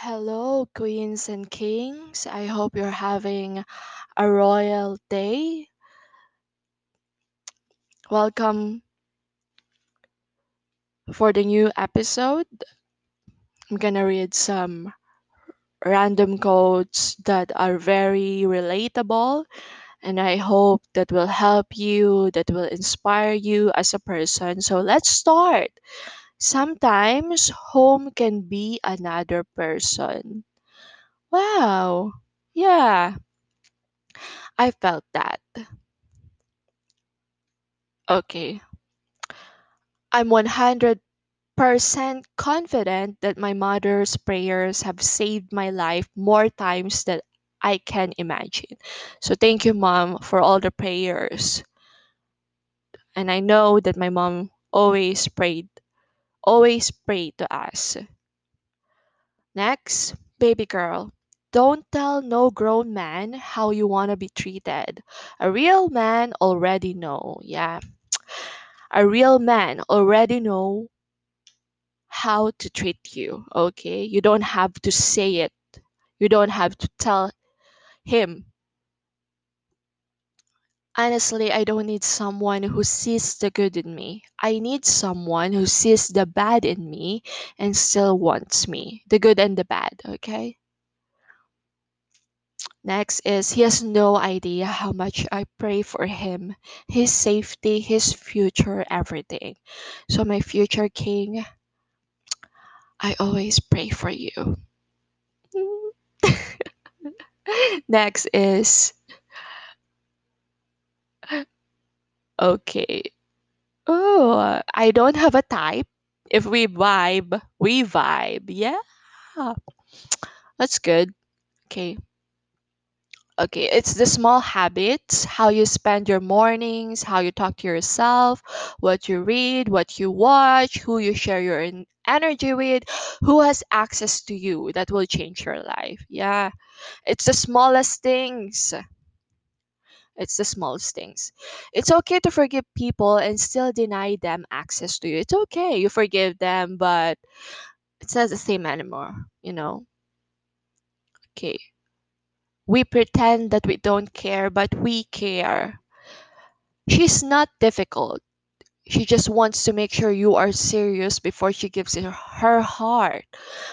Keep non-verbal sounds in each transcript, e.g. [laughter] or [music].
Hello, queens and kings. I hope you're having a royal day. Welcome for the new episode. I'm gonna read some random quotes that are very relatable, and I hope that will help you, that will inspire you as a person. So let's start. Sometimes home can be another person. Wow. Yeah, I felt that. Okay. I'm 100% confident that my mother's prayers have saved my life more times than I can imagine. So thank you, mom, for all the prayers. And I know that my mom always prayed, always pray to us. Next, baby girl. Don't tell no grown man how you want to be treated. A real man already know. Yeah. A real man already know how to treat you, okay? You don't have to say it. You don't have to tell him. Honestly, I don't need someone who sees the good in me. I need someone who sees the bad in me and still wants me. The good and the bad, okay? Next is he has no idea how much I pray for him, his safety, his future, everything. So, my future king, I always pray for you. [laughs] Next is okay. Oh, I don't have a type. If we vibe, we vibe. Yeah. That's good. Okay. Okay, it's the small habits, how you spend your mornings, how you talk to yourself, what you read, what you watch, who you share your en- energy with, who has access to you that will change your life. Yeah. It's the smallest things. It's the smallest things. It's okay to forgive people and still deny them access to you. It's okay. You forgive them, but it's not the same anymore, you know? Okay. We pretend that we don't care, but we care. She's not difficult. She just wants to make sure you are serious before she gives her heart.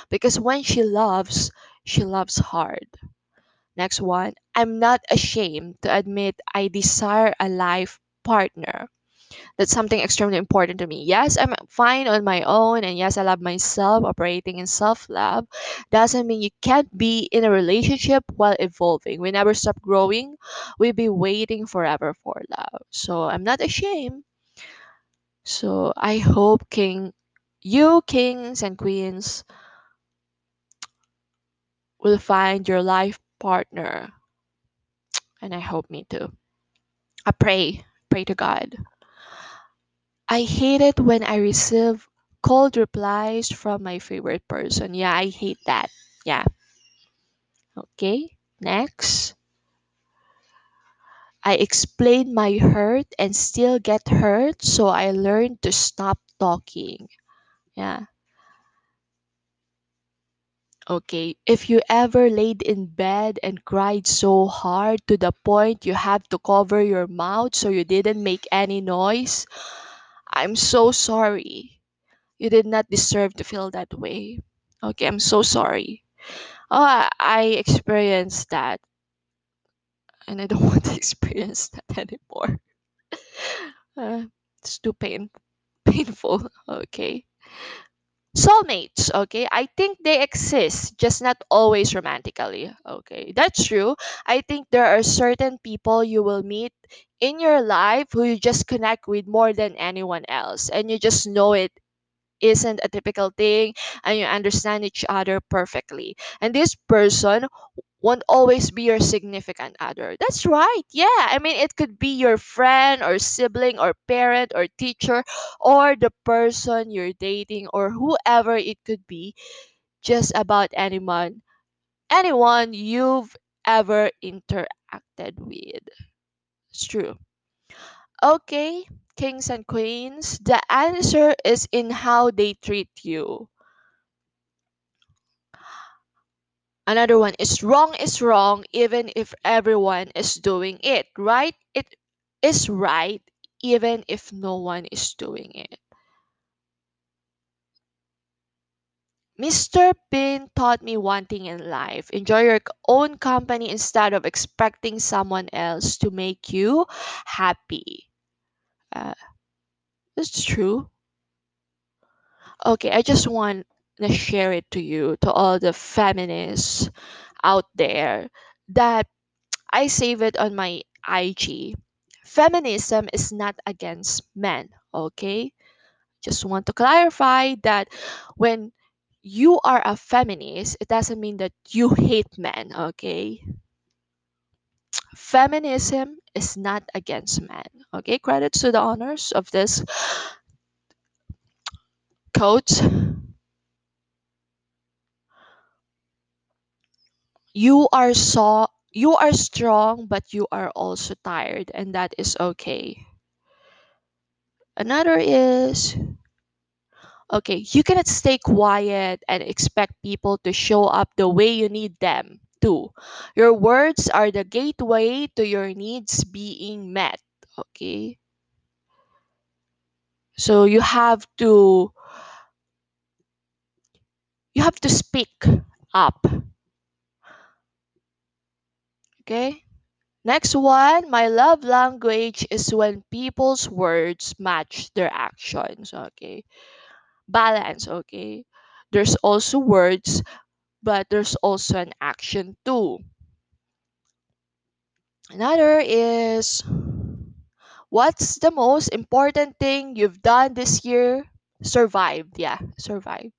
Because when she loves, she loves hard. Next one. I'm not ashamed to admit I desire a life partner. That's something extremely important to me. Yes, I'm fine on my own, and yes, I love myself. Operating in self love doesn't mean you can't be in a relationship while evolving. We never stop growing, we'll be waiting forever for love. So I'm not ashamed. So I hope, King, you, kings and queens, will find your life partner. And I hope me too. I pray, pray to God. I hate it when I receive cold replies from my favorite person. Yeah, I hate that. Yeah. Okay. Next. I explain my hurt and still get hurt, so I learned to stop talking. Yeah. Okay. If you ever laid in bed and cried so hard to the point you have to cover your mouth so you didn't make any noise, I'm so sorry. You did not deserve to feel that way. Okay, I'm so sorry. Oh, I, I experienced that, and I don't [laughs] want to experience that anymore. [laughs] Uh, it's too pain, [laughs] painful. Okay. Soulmates, okay? I think they exist, just not always romantically. Okay, that's true. I think there are certain people you will meet in your life who you just connect with more than anyone else, and you just know it isn't a typical thing and you understand each other perfectly. And this person won't always be your significant other. That's right. Yeah. I mean, it could be your friend or sibling or parent or teacher or the person you're dating or whoever it could be, just about anyone, anyone you've ever interacted with. It's true. Okay, kings and queens, the answer is in how they treat you. Another one is wrong is wrong even if everyone is doing it. Right it is right even if no one is doing it. Mr. Bean taught me one thing in life enjoy your own company instead of expecting someone else to make you happy. Uh, it's true. Okay, I just want to share it to you, to all the feminists out there, that I save it on my IG. Feminism is not against men, okay? Just want to clarify that when you are a feminist, it doesn't mean that you hate men, okay? Feminism is not against men, okay? credit to the honors of this quote. You are so you are strong, but you are also tired, and that is okay. Another is okay, you cannot stay quiet and expect people to show up the way you need them to. Your words are the gateway to your needs being met. Okay. So you have to you have to speak up. Okay? Next one, my love language is when people's words match their actions. Okay. Balance. Okay. There's also words, but there's also an action too. Another is what's the most important thing you've done this year? Survived. Yeah, survived.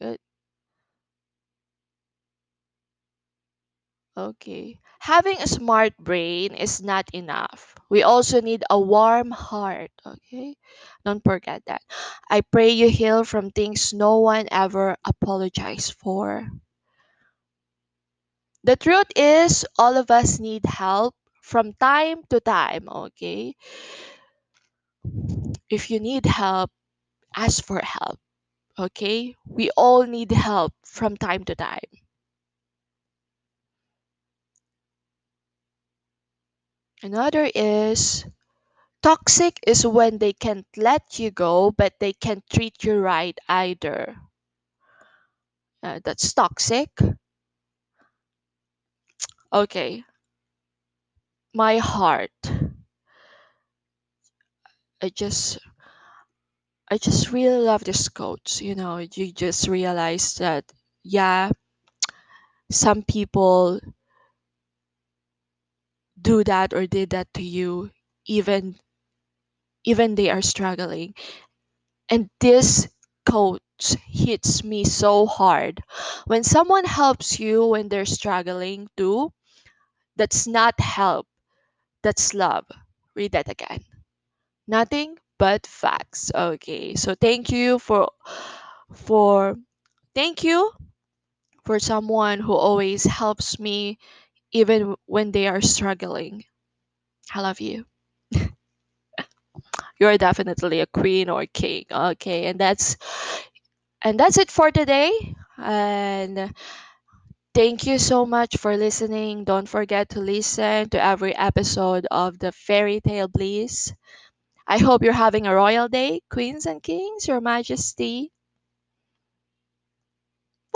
Good. Okay. Having a smart brain is not enough. We also need a warm heart. Okay. Don't forget that. I pray you heal from things no one ever apologized for. The truth is, all of us need help from time to time. Okay. If you need help, ask for help. Okay. We all need help from time to time. Another is Toxic is when they can't let you go, but they can't treat you right either. Uh, that's toxic. Okay, my heart. I just, I just really love this quote. You know, you just realize that, yeah, some people do that or did that to you, even, even they are struggling. And this quote hits me so hard. When someone helps you when they're struggling too, that's not help, that's love. Read that again. Nothing but facts. Okay. So thank you for for thank you for someone who always helps me even when they are struggling. I love you. [laughs] You're definitely a queen or king. Okay. And that's and that's it for today. And thank you so much for listening. Don't forget to listen to every episode of the Fairy Tale Bliss. I hope you're having a royal day, queens and kings, your majesty.